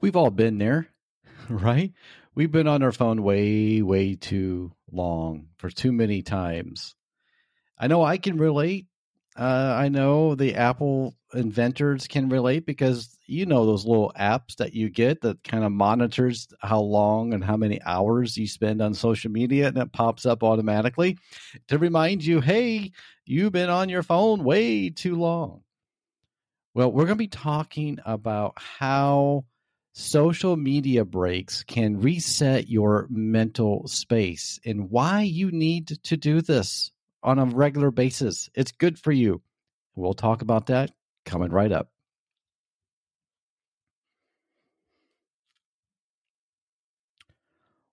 We've all been there, right? We've been on our phone way, way too long for too many times. I know I can relate. Uh, I know the Apple inventors can relate because you know those little apps that you get that kind of monitors how long and how many hours you spend on social media and it pops up automatically to remind you, hey, you've been on your phone way too long. Well, we're going to be talking about how social media breaks can reset your mental space and why you need to do this on a regular basis. It's good for you. We'll talk about that coming right up.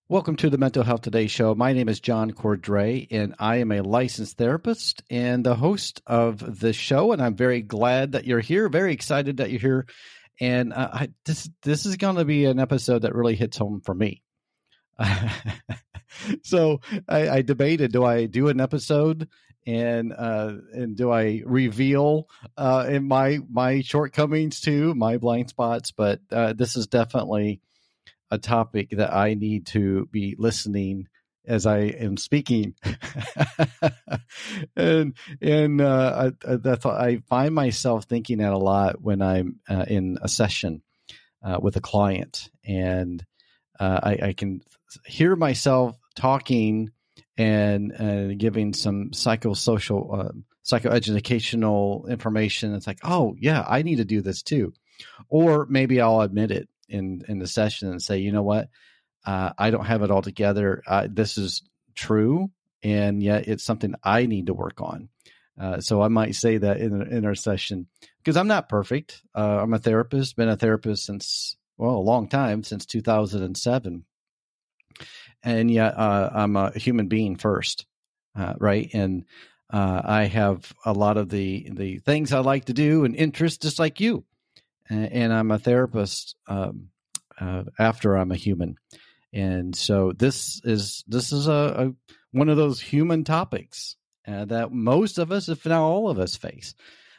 Welcome to the Mental Health Today show. My name is John Cordray, and I am a licensed therapist and the host of the show. And I'm very glad that you're here, very excited that you're here and uh, I, this this is going to be an episode that really hits home for me. so I, I, debated: do I do an episode and uh, and do I reveal uh, in my my shortcomings too, my blind spots? But uh, this is definitely a topic that I need to be listening as I am speaking, and and uh, I, that's I find myself thinking that a lot when I'm uh, in a session uh, with a client, and uh, I, I, can hear myself talking and giving some psychosocial, uh, psychoeducational information. It's like, oh yeah, I need to do this too, or maybe I'll admit it in in the session and say, you know what uh, I don't have it all together. Uh, this is true, and yet it's something I need to work on. Uh, so I might say that in, in our session because I'm not perfect. Uh, I'm a therapist, been a therapist since well a long time since 2007, and yet uh, I'm a human being first, uh, right? And I have a lot of the the things I like to do and interests, just like you. And, and I'm a therapist um, after I'm a human and so this is this is a, a one of those human topics uh, that most of us, if not all of us, face.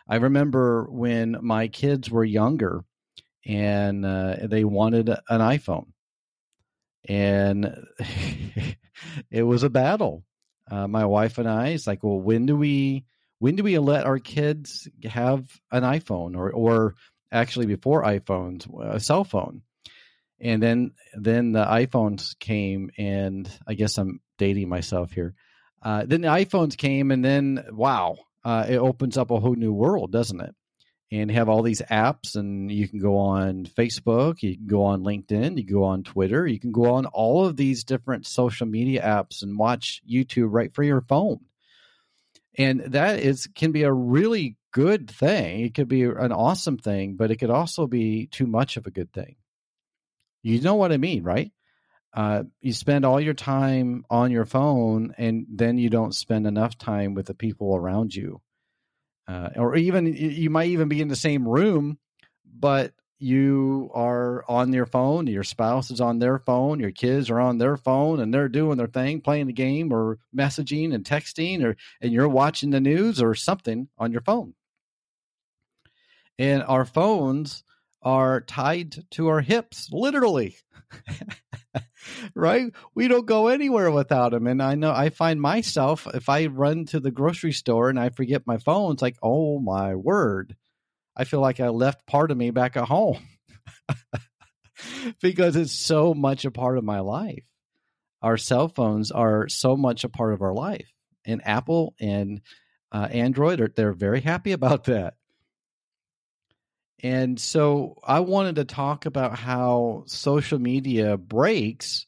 I remember when my kids were younger and uh, they wanted an iPhone, and it was a battle. Uh, my wife and I, it's like, well, when do we when do we let our kids have an iPhone or or actually before iPhones, a cell phone? And then then the iPhones came, and I guess I'm dating myself here. Uh, then the iPhones came, and then wow, uh, it opens up a whole new world, doesn't it? And have all these apps, and you can go on Facebook, you can go on LinkedIn, you can go on Twitter, you can go on all of these different social media apps and watch YouTube right for your phone. And that is can be a really good thing. It could be an awesome thing, but it could also be too much of a good thing. You know what I mean, right? Uh, you spend all your time on your phone and then you don't spend enough time with the people around you. Uh, or even you might even be in the same room, but you are on your phone, your spouse is on their phone, your kids are on their phone and they're doing their thing, playing the game or messaging and texting or and you're watching the news or something on your phone. And our phones are tied to our hips, literally. right? We don't go anywhere without them. And I know I find myself, if I run to the grocery store and I forget my phone, it's like, oh my word. I feel like I left part of me back at home because it's so much a part of my life. Our cell phones are so much a part of our life. And Apple and uh, Android are they're very happy about that. And so I wanted to talk about how social media breaks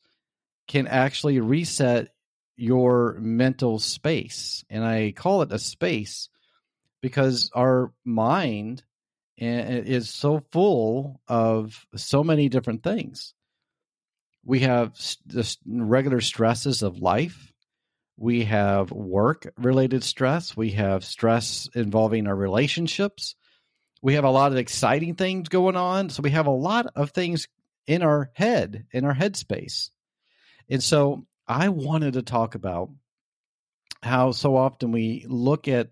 can actually reset your mental space. And I call it a space because our mind eh, eh, is so full of so many different things. We have the regular stresses of life. We have work related stress. We have stress involving our relationships we have a lot of exciting things going on. So we have a lot of things in our head, in our headspace. And so I wanted to talk about how so often we look at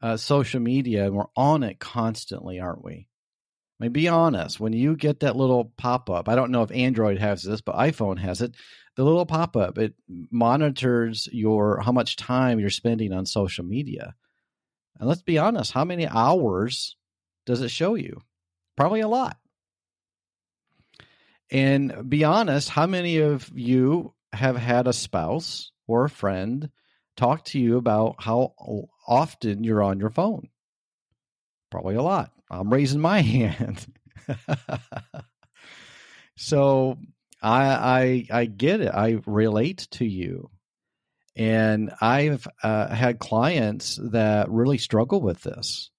uh, social media and we're on it constantly, aren't we? I mean, be honest. When you get that little pop up, I don't know if Android has this, but iPhone has it. The little pop up it monitors your how much time you're spending on social media. And let's be honest, how many hours does it show you? Probably a lot. And be honest, how many of you have had a spouse or a friend talk to you about how often you're on your phone? Probably a lot. I'm raising my hand. so I, I I get it. I relate to you, and I've uh, had clients that really struggle with this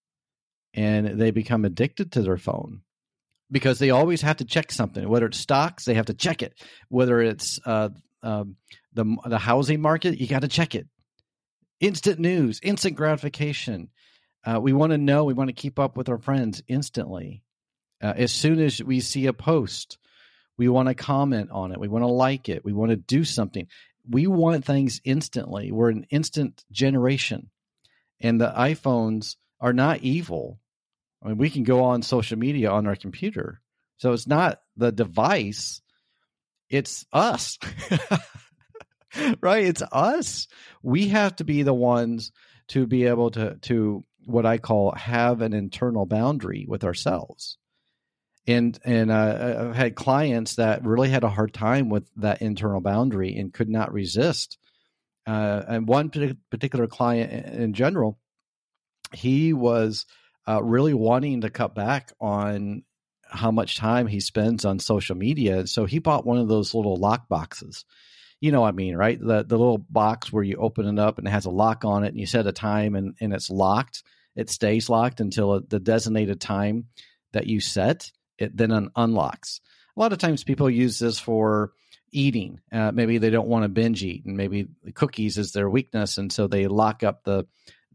and they become addicted to their phone because they always have to check something. Whether it's stocks, they have to check it. Whether it's uh, um, the the housing market, you got to check it. Instant news, instant gratification. Uh, we want to know. We want to keep up with our friends instantly. Uh, as soon as we see a post, we want to comment on it. We want to like it. We want to do something. We want things instantly. We're an instant generation, and the iPhones are not evil. I mean, we can go on social media on our computer. So it's not the device, it's us. right? It's us. We have to be the ones to be able to to what I call have an internal boundary with ourselves. And and uh, I've had clients that really had a hard time with that internal boundary and could not resist. Uh, and one particular client in general, he was uh, really wanting to cut back on how much time he spends on social media. So he bought one of those little lock boxes. You know what I mean, right? The the little box where you open it up and it has a lock on it and you set a time and, and it's locked. It stays locked until the designated time that you set. It then un- unlocks. A lot of times people use this for eating. Uh, maybe they don't want to binge eat and maybe cookies is their weakness. And so they lock up the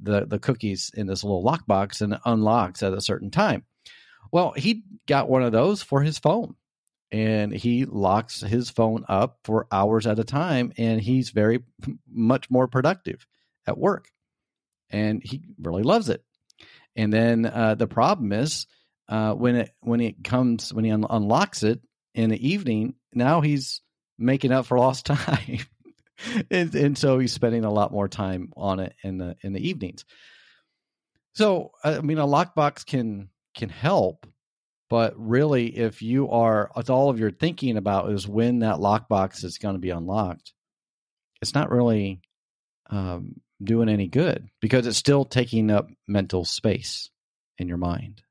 the the cookies in this little lockbox and unlocks at a certain time. Well, he got one of those for his phone and he locks his phone up for hours at a time and he's very much more productive at work and he really loves it and then uh, the problem is uh, when it when it comes when he un- unlocks it in the evening now he's making up for lost time and, and so he's spending a lot more time on it in the in the evenings. So I mean, a lockbox can can help, but really, if you are, if all of your thinking about is when that lockbox is going to be unlocked, it's not really um, doing any good because it's still taking up mental space in your mind.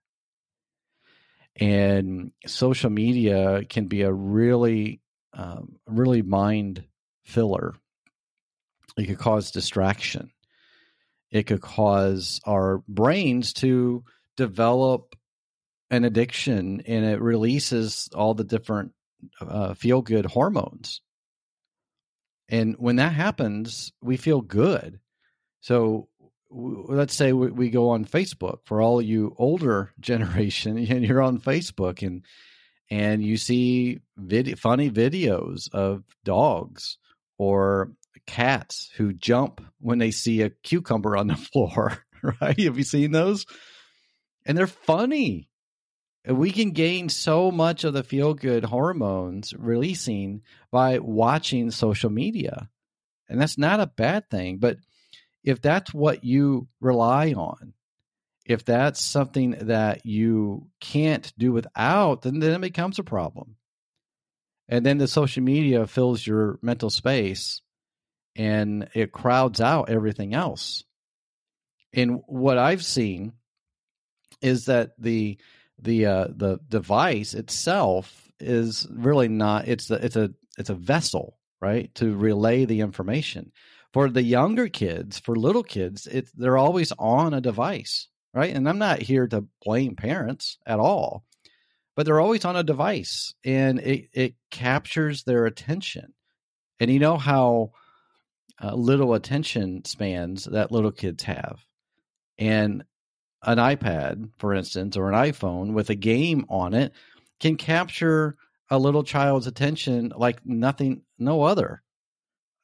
And social media can be a really, um, really mind filler. It could cause distraction. It could cause our brains to develop an addiction and it releases all the different uh, feel good hormones. And when that happens, we feel good. So let's say we, we go on Facebook for all you older generation, and you're on Facebook and and you see vid- funny videos of dogs or cats who jump when they see a cucumber on the floor. Right? Have you seen those? And they're funny. We can gain so much of the feel good hormones releasing by watching social media. And that's not a bad thing. But if that's what you rely on, if that's something that you can't do without, then, then it becomes a problem. And then the social media fills your mental space and it crowds out everything else. And what I've seen is that the the uh, the device itself is really not it's it's a it's a vessel right to relay the information. For the younger kids for little kids it's they're always on a device right? And i'm not here to blame parents at all but they're always on a device and it, it captures their attention. And you know how uh, little attention spans that little kids have? And an ipad for instance or an iphone with a game on it can capture a little child's attention like nothing no other.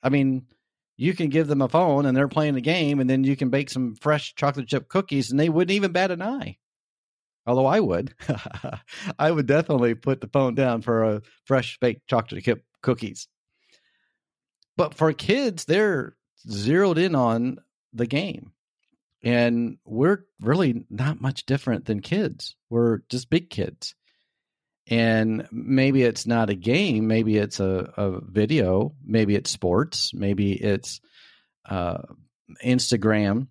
I mean you can give them a phone and they're playing a game and then you can bake some fresh chocolate chip cookies and they wouldn't even bat an eye although i would. I would definitely put the phone down for a fresh baked chocolate chip cookies. But for kids they're zeroed in on the game. And we're really not much different than kids. We're just big kids. And maybe it's not a game. Maybe it's a, a video. Maybe it's sports. Maybe it's uh, instagram.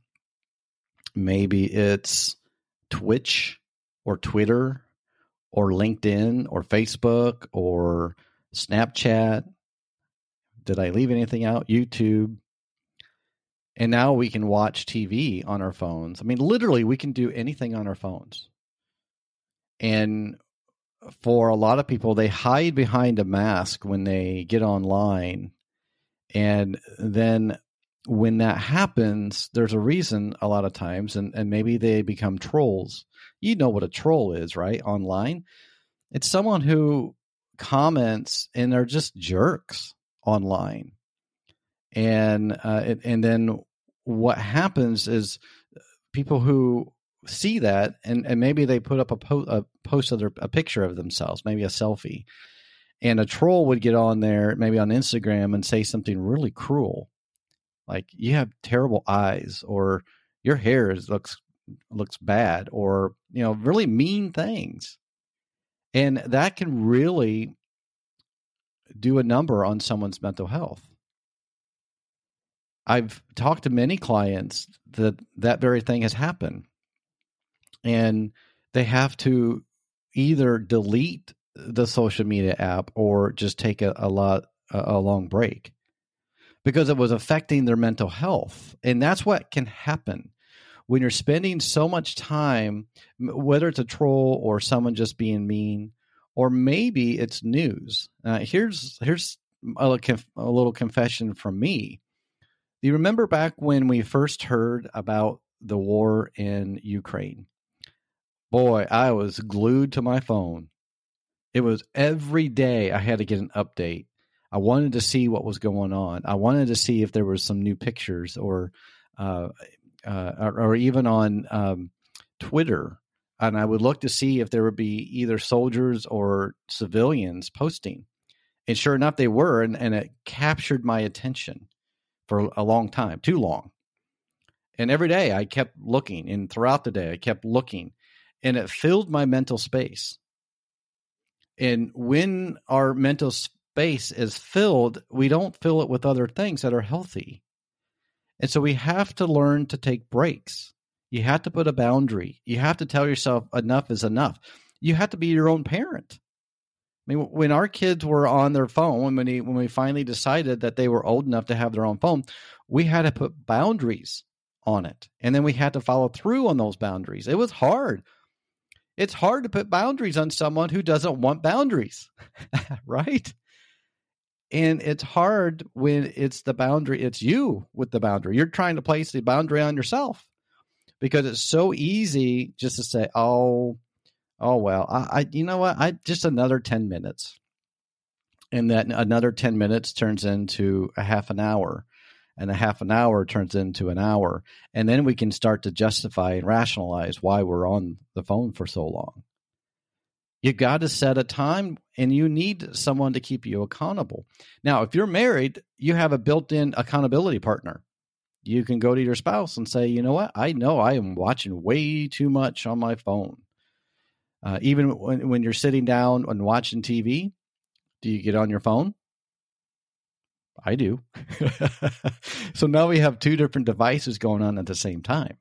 Maybe it's twitch or twitter or linkedin or facebook or snapchat. Did i leave anything out? Youtube. And now we can watch tv on our phones. I mean literally we can do anything on our phones. And for a lot of people, they hide behind a mask when they get online. And then when that happens, there's a reason a lot of times, and, and maybe they become trolls. You know what a troll is, right? Online. It's someone who comments and they're just jerks online. And uh, and then what happens is people who see that and, and maybe they put up a, po- a post of their, a picture of themselves, maybe a selfie. And a troll would get on there, maybe on Instagram, and say something really cruel, like "You have terrible eyes," or "Your hair is, looks looks bad," or you know, really mean things, and that can really do a number on someone's mental health. I've talked to many clients that that very thing has happened. And they have to either delete the social media app or just take a, a lot a, a long break because it was affecting their mental health and that's what can happen when you're spending so much time whether it's a troll or someone just being mean or maybe it's news uh, here's here's a, a little confession from me do you remember back when we first heard about the war in ukraine boy, I was glued to my phone. It was every day I had to get an update. I wanted to see what was going on. I wanted to see if there was some new pictures or, uh, uh, or, or, even on um, Twitter. And I would look to see if there would be either soldiers or civilians posting. And sure enough, they were. And, and it captured my attention for a long time, too long. And every day I kept looking. And throughout the day, I kept looking and it filled my mental space. And when our mental space is filled, we don't fill it with other things that are healthy. And so we have to learn to take breaks. You have to put a boundary. You have to tell yourself enough is enough. You have to be your own parent. I mean, when our kids were on their phone, when we, when we finally decided that they were old enough to have their own phone, we had to put boundaries on it. And then we had to follow through on those boundaries. It was hard it's hard to put boundaries on someone who doesn't want boundaries, right? And it's hard when it's the boundary, it's you with the boundary. You're trying to place the boundary on yourself. because it's so easy just to say, "Oh, oh well, I, I you know what? I just another 10 minutes." And that another 10 minutes turns into a half an hour and a half an hour turns into an hour and then we can start to justify and rationalize why we're on the phone for so long you got to set a time and you need someone to keep you accountable. Now if you're married you have a built-in accountability partner. You can go to your spouse and say you know what? I know i am watching way too much on my phone. Uh, even when, when you're sitting down and watching tv do you get on your phone? I do. so now we have two different devices going on at the same time.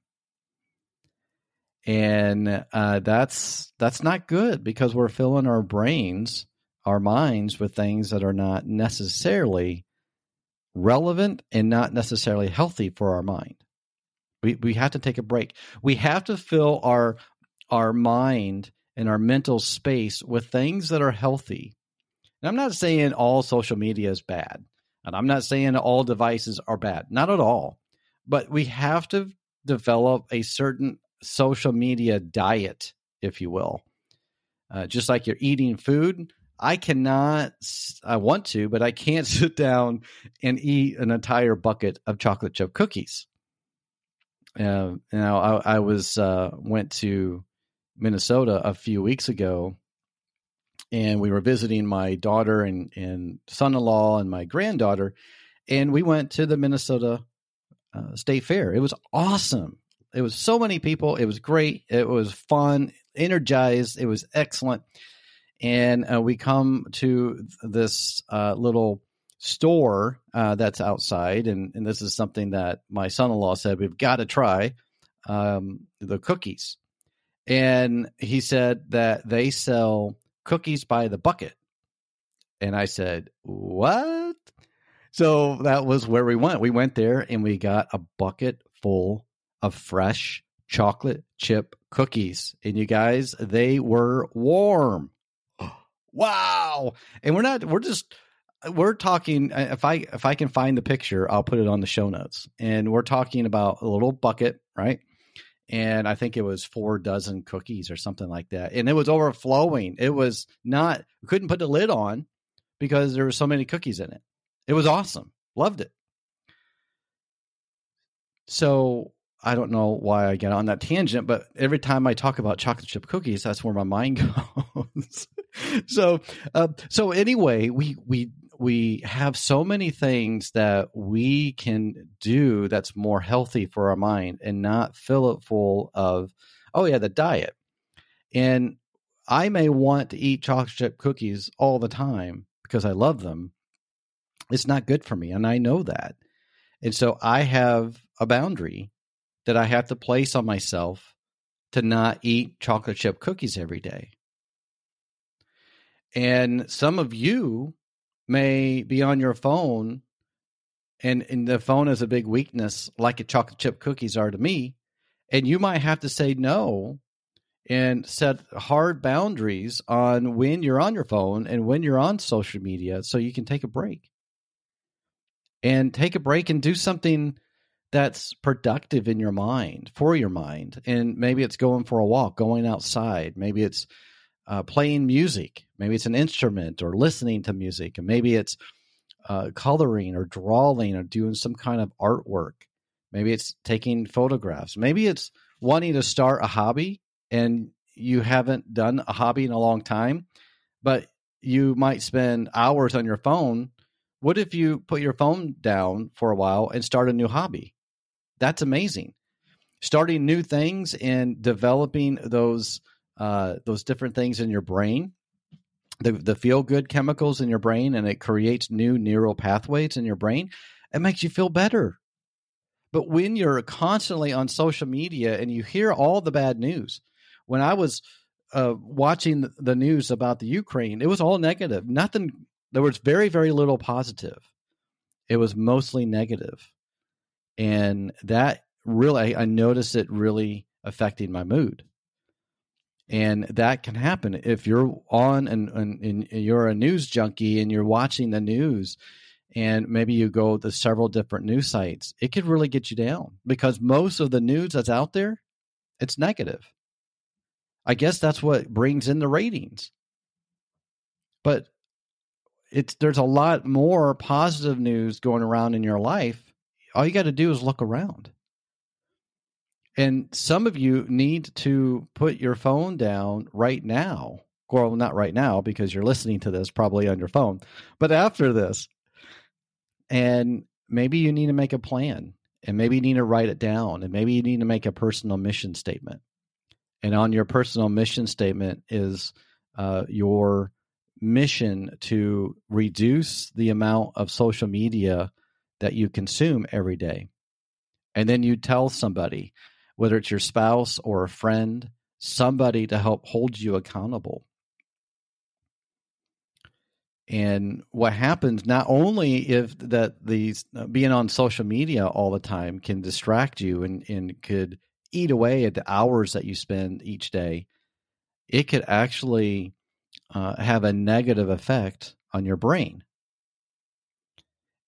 And uh, that's that's not good because we're filling our brains, our minds with things that are not necessarily relevant and not necessarily healthy for our mind. We we have to take a break. We have to fill our our mind and our mental space with things that are healthy. And I'm not saying all social media is bad. And I'm not saying all devices are bad, not at all. But we have to develop a certain social media diet, if you will. Uh, just like you're eating food, I cannot, I want to, but I can't sit down and eat an entire bucket of chocolate chip cookies. Uh, I, I was, uh, went to Minnesota a few weeks ago and we were visiting my daughter and, and son-in-law and my granddaughter and we went to the minnesota uh, state fair it was awesome it was so many people it was great it was fun energized it was excellent and uh, we come to this uh, little store uh, that's outside and, and this is something that my son-in-law said we've got to try um, the cookies and he said that they sell cookies by the bucket. And I said, What? So that was where we went. We went there and we got a bucket full of fresh chocolate chip cookies. And you guys, they were warm. wow. And we're not, we're just, we're talking uh, if i if i can find the picture i'll put it on the show notes and we're talking about a little bucket right and I think it was four dozen cookies or something like that. And it was overflowing. It was not, couldn't put the lid on because there were so many cookies in it. It was awesome. Loved it. So I don't know why I get on that tangent, but every time I talk about chocolate chip cookies, that's where my mind goes. so, uh, so anyway, we we we have so many things that we can do that's more healthy for our mind and not fill it full of oh yeah the diet. And i may want to eat chocolate chip cookies all the time because i love them. It's not good for me and i know that. And so i have a boundary that i have to place on myself to not eat chocolate chip cookies every day. And some of you may be on your phone and, and the phone is a big weakness like a chocolate chip cookies are to me and you might have to say no and set hard boundaries on when you're on your phone and when you're on social media so you can take a break. And take a break and do something that's productive in your mind for your mind and maybe it's going for a walk going outside maybe it's uh, playing music. Maybe it's an instrument or listening to music, and maybe it's uh, coloring or drawing or doing some kind of artwork. Maybe it's taking photographs. Maybe it's wanting to start a hobby and you haven't done a hobby in a long time, but you might spend hours on your phone. What if you put your phone down for a while and start a new hobby? That's amazing. Starting new things and developing those uh, those different things in your brain, the the feel good chemicals in your brain, and it creates new neural pathways in your brain. It makes you feel better. But when you're constantly on social media and you hear all the bad news, when I was uh, watching the news about the Ukraine, it was all negative. Nothing. There was very very little positive. It was mostly negative, and that really I noticed it really affecting my mood and that can happen if you're on and, and, and, you're a news junkie and you're watching the news and maybe you go to several different news sites it could really get you down because most of the news that's out there It's negative. I guess that's what brings in the ratings. But it's there's a lot more positive news going around in your life. All you got to do is look around. And some of you need to put your phone down right now. Well, not right now because you're listening to this probably on your phone, but after this. And maybe you need to make a plan and maybe you need to write it down and maybe you need to make a personal mission statement. And on your personal mission statement is uh, your mission to reduce the amount of social media that you consume every day. And then you tell somebody, whether it's your spouse or a friend, somebody to help hold you accountable. And what happens not only if that these uh, being on social media all the time can distract you and, and could eat away at the hours that you spend each day, it could actually uh, have a negative effect on your brain.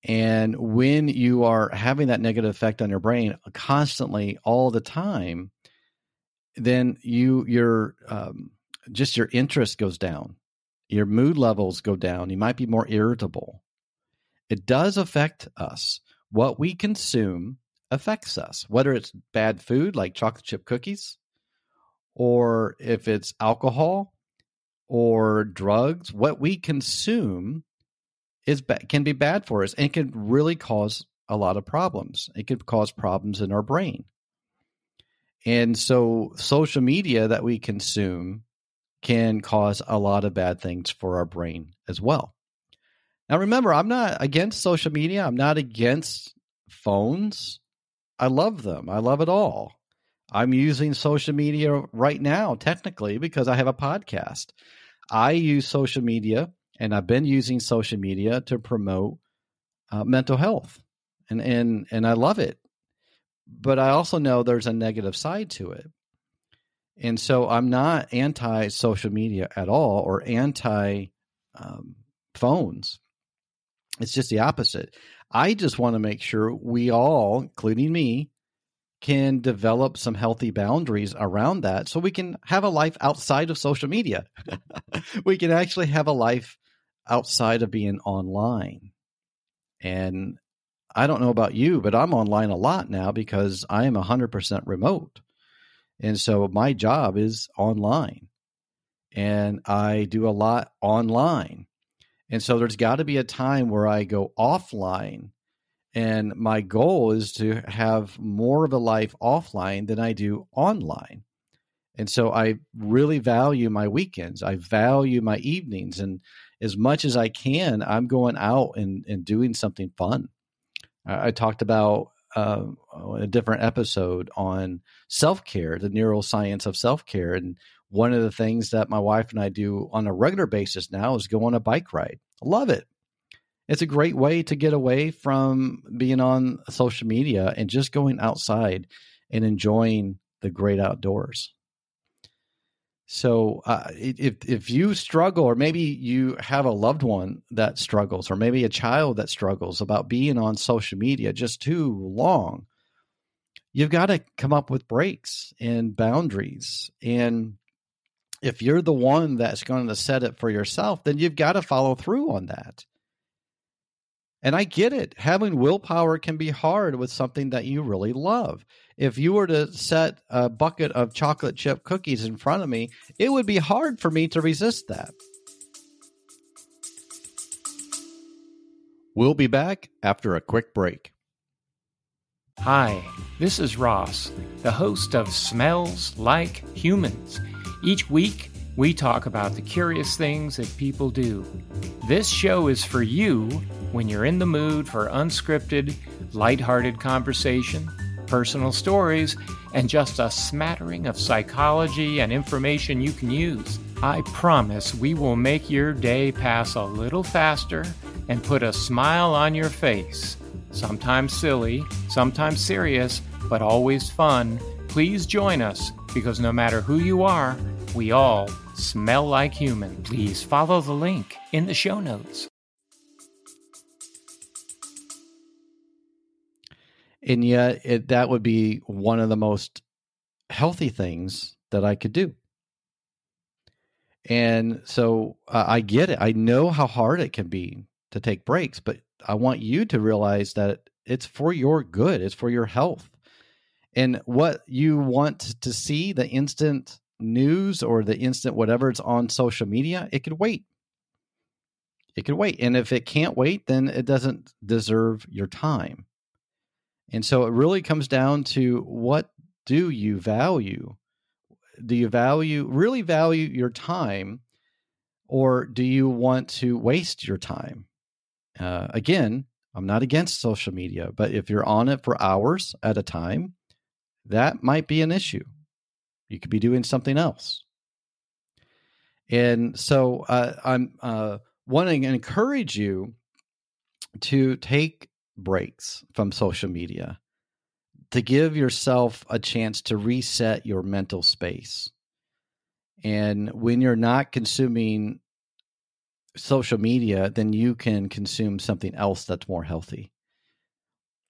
And when you are having that negative effect on your brain constantly, all the time, then you your um, just your interest goes down, your mood levels go down. You might be more irritable. It does affect us. What we consume affects us, whether it's bad food like chocolate chip cookies, or if it's alcohol or drugs, what we consume is can be bad for us and it can really cause a lot of problems. It could cause problems in our brain. And so social media that we consume can cause a lot of bad things for our brain as well. Now remember, I'm not against social media. I'm not against phones. I love them. I love it all. I'm using social media right now, technically, because I have a podcast. I use social media, and I've been using social media to promote uh, mental health, and and and I love it. But I also know there's a negative side to it, and so I'm not anti social media at all or anti um, phones. It's just the opposite. I just want to make sure we all, including me, can develop some healthy boundaries around that so we can have a life outside of social media. we can actually have a life outside of being online. And I don't know about you, but I'm online a lot now because I am 100% remote. And so my job is online and I do a lot online. And so there's got to be a time where I go offline and my goal is to have more of a life offline than I do online. And so I really value my weekends. I value my evenings. And as much as I can, I'm going out and, and doing something fun. I, I talked about uh, a different episode on self care, the neuroscience of self care. And one of the things that my wife and I do on a regular basis now is go on a bike ride. I love it it's a great way to get away from being on social media and just going outside and enjoying the great outdoors. So, uh, if if you struggle, or maybe you have a loved one that struggles, or maybe a child that struggles about being on social media just too long, you've got to come up with breaks and boundaries. And if you're the one that's going to set it for yourself, then you've got to follow through on that. And I get it. Having willpower can be hard with something that you really love. If you were to set a bucket of chocolate chip cookies in front of me, it would be hard for me to resist that. We'll be back after a quick break. Hi, this is Ross, the host of Smells Like Humans. Each week, we talk about the curious things that people do. This show is for you when you're in the mood for unscripted, lighthearted conversation, personal stories, and just a smattering of psychology and information you can use. I promise we will make your day pass a little faster and put a smile on your face. Sometimes silly, sometimes serious, but always fun. Please join us because no matter who you are, we all smell like human. Please follow the link in the show notes. And yet it, that would be one of the most healthy things that I could do. And so uh, I get it. I know how hard it can be to take breaks, but I want you to realize that it's for your good, it's for your health. And what you want to see, the instant news or the instant whatever it's on social media, it could wait. It could wait. And if it can't wait, then it doesn't deserve your time. And so it really comes down to what do you value? Do you value, really value your time, or do you want to waste your time? Uh, again, I'm not against social media, but if you're on it for hours at a time, that might be an issue. You could be doing something else. And so uh, I'm uh, wanting to encourage you to take breaks from social media, to give yourself a chance to reset your mental space. And when you're not consuming social media, then you can consume something else that's more healthy.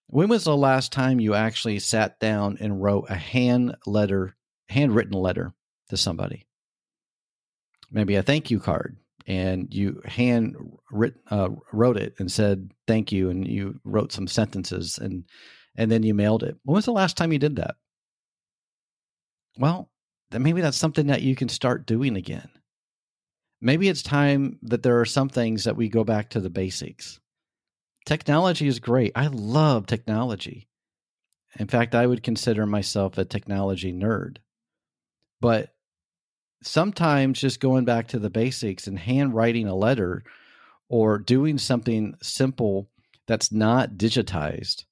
When was the last time you actually sat down and wrote a hand letter, handwritten letter to somebody? Maybe a thank you card, and you hand writ, uh, wrote it and said thank you, and you wrote some sentences, and and then you mailed it. When was the last time you did that? Well, then maybe that's something that you can start doing again maybe it's time that there are some things that we go back to the basics. Technology is great. I love technology. In fact, I would consider myself a technology nerd. But sometimes just going back to the basics and handwriting a letter or doing something simple that's not digitized,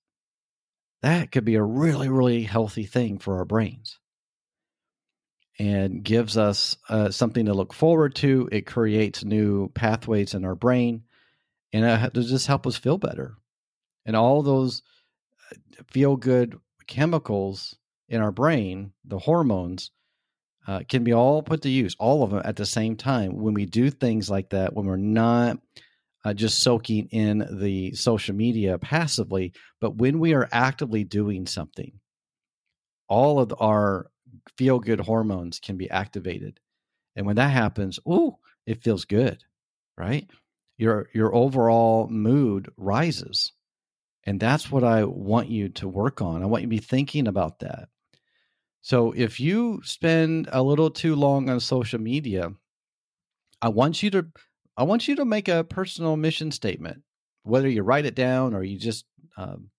that could be a really, really healthy thing for our brains and gives us uh, something to look forward to. It creates new pathways in our brain, and it just help us feel better. And all those uh, feel good chemicals in our brain, the hormones, uh, can be all put to use, all of them at the same time. When we do things like that, when we're not uh, just soaking in the social media passively, but when we are actively doing something, all of our feel good hormones can be activated. And when that happens, ooh, it feels good, right? Your your overall mood rises. And that's what I want you to work on. I want you to be thinking about that. So if you spend a little too long on social media, I want you to I want you to make a personal mission statement, whether you write it down or you just um,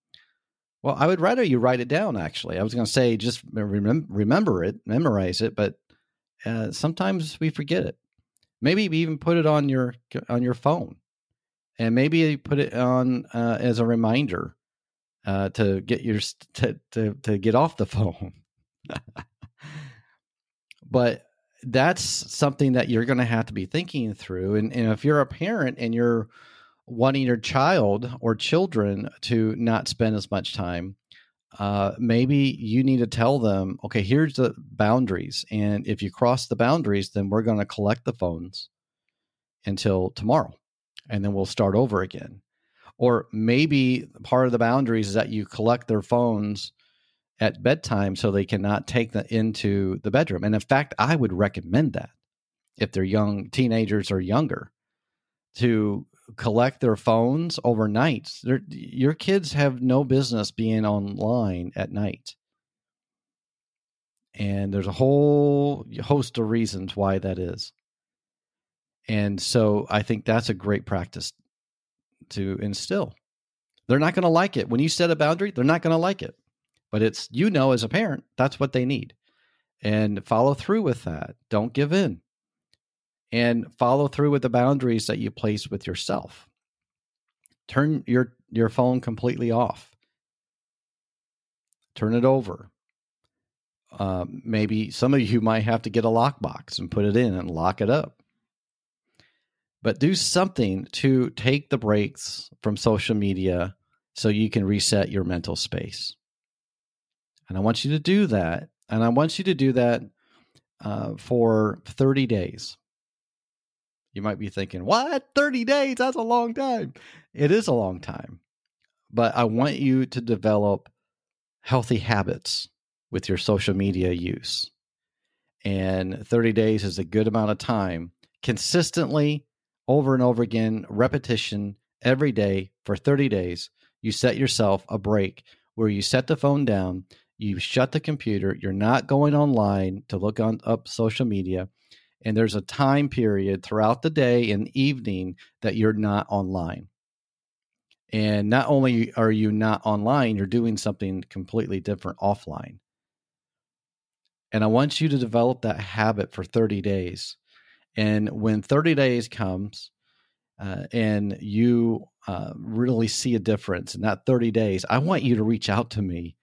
well, I would rather you write it down. Actually, I was going to say just remem- remember it, memorize it, but uh, sometimes we forget it. Maybe even put it on your on your phone, and maybe you put it on uh, as a reminder uh, to get your to, to to get off the phone. But that's something that you're going to have to be thinking through, and, and if you're a parent and you're wanting your child or children to not spend as much time, uh, maybe you need to tell them, okay, here's the boundaries. And if you cross the boundaries, then we're going to collect the phones until tomorrow. And then we'll start over again. Or maybe part of the boundaries is that you collect their phones at bedtime so they cannot take them into the bedroom. And in fact, I would recommend that if they're young teenagers or younger to collect their phones overnight. They're, your kids have no business being online at night. And there's a whole host of reasons why that is. And so I think that's a great practice to instill. They're not going to like it. When you set a boundary, they're not going to like it. But it's, you know, as a parent, that's what they need. And follow through with that. Don't give in and follow through with the boundaries that you place with yourself. Turn your your phone completely off. Turn it over. Uh, maybe some of you might have to get a lockbox and put it in and lock it up. But do something to take the breaks from social media so you can reset your mental space. And I want you to do that. And I want you to do that uh, for 30 days. You might be thinking, what? 30 days? That's a long time. It is a long time. But I want you to develop healthy habits with your social media use. And 30 days is a good amount of time consistently over and over again, repetition every day for 30 days. You set yourself a break where you set the phone down, you shut the computer, you're not going online to look on up social media, and there's a time period throughout the day and evening that you're not online. And not only are you not online, you're doing something completely different offline. And I want you to develop that habit for 30 days. And when 30 days comes uh, and you uh, really see a difference in that 30 days, I want you to reach out to me.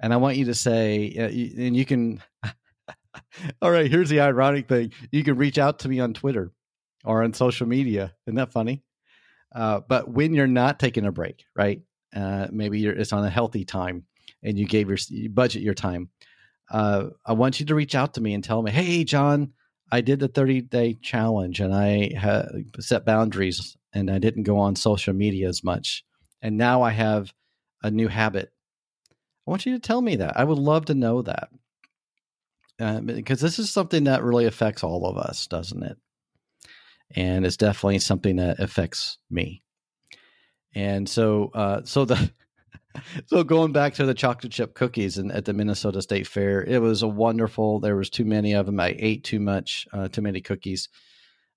And I want you to say, uh, and you can, all right, here's the ironic thing you can reach out to me on Twitter or on social media. Isn't that funny? Uh, but when you're not taking a break, right? Uh, maybe it's on a healthy time and you gave your you budget your time. Uh, I want you to reach out to me and tell me, hey, John, I did the 30 day challenge and I ha- set boundaries and I didn't go on social media as much. And now I have a new habit. I want you to tell me that. I would love to know that. Uh, because this is something that really affects all of us, doesn't it? and it's definitely something that affects me. And so, uh, so the so going back to the chocolate chip cookies and at the Minnesota State Fair, it was a wonderful. There was too many of them. I ate too much, uh, too many cookies.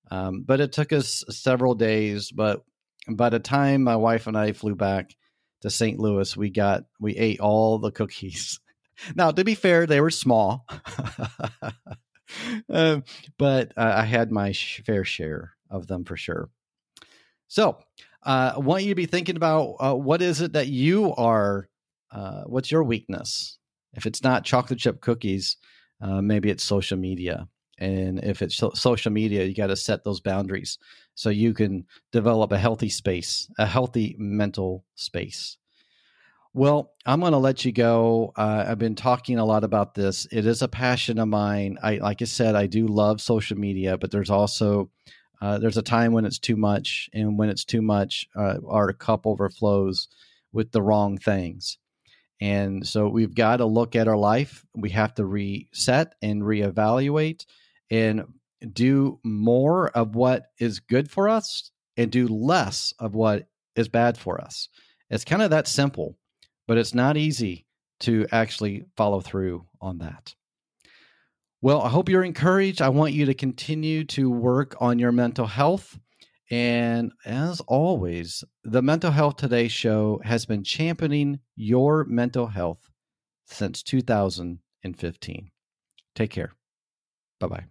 Um, but it took us several days. But by the time my wife and I flew back to St. Louis, we got we ate all the cookies. now, to be fair, they were small. um, but uh, I had my sh- fair share of them for sure. So uh, I want you to be thinking about uh, what is it that you are, uh, what's your weakness? If it's not chocolate chip cookies, uh, maybe it's social media. And if it's social media, you got to set those boundaries so you can develop a healthy space, a healthy mental space. Well, I'm going to let you go. Uh, I've been talking a lot about this. It is a passion of mine. I, like I said, I do love social media, but there's also uh, there's a time when it's too much, and when it's too much, uh, our cup overflows with the wrong things. And so we've got to look at our life. We have to reset and reevaluate, and do more of what is good for us, and do less of what is bad for us. It's kind of that simple but it's not easy to actually follow through on that. Well, I hope you're encouraged. I want you to continue to work on your mental health. And as always, the Mental Health Today show has been championing your mental health since 2015. Take care. Bye bye.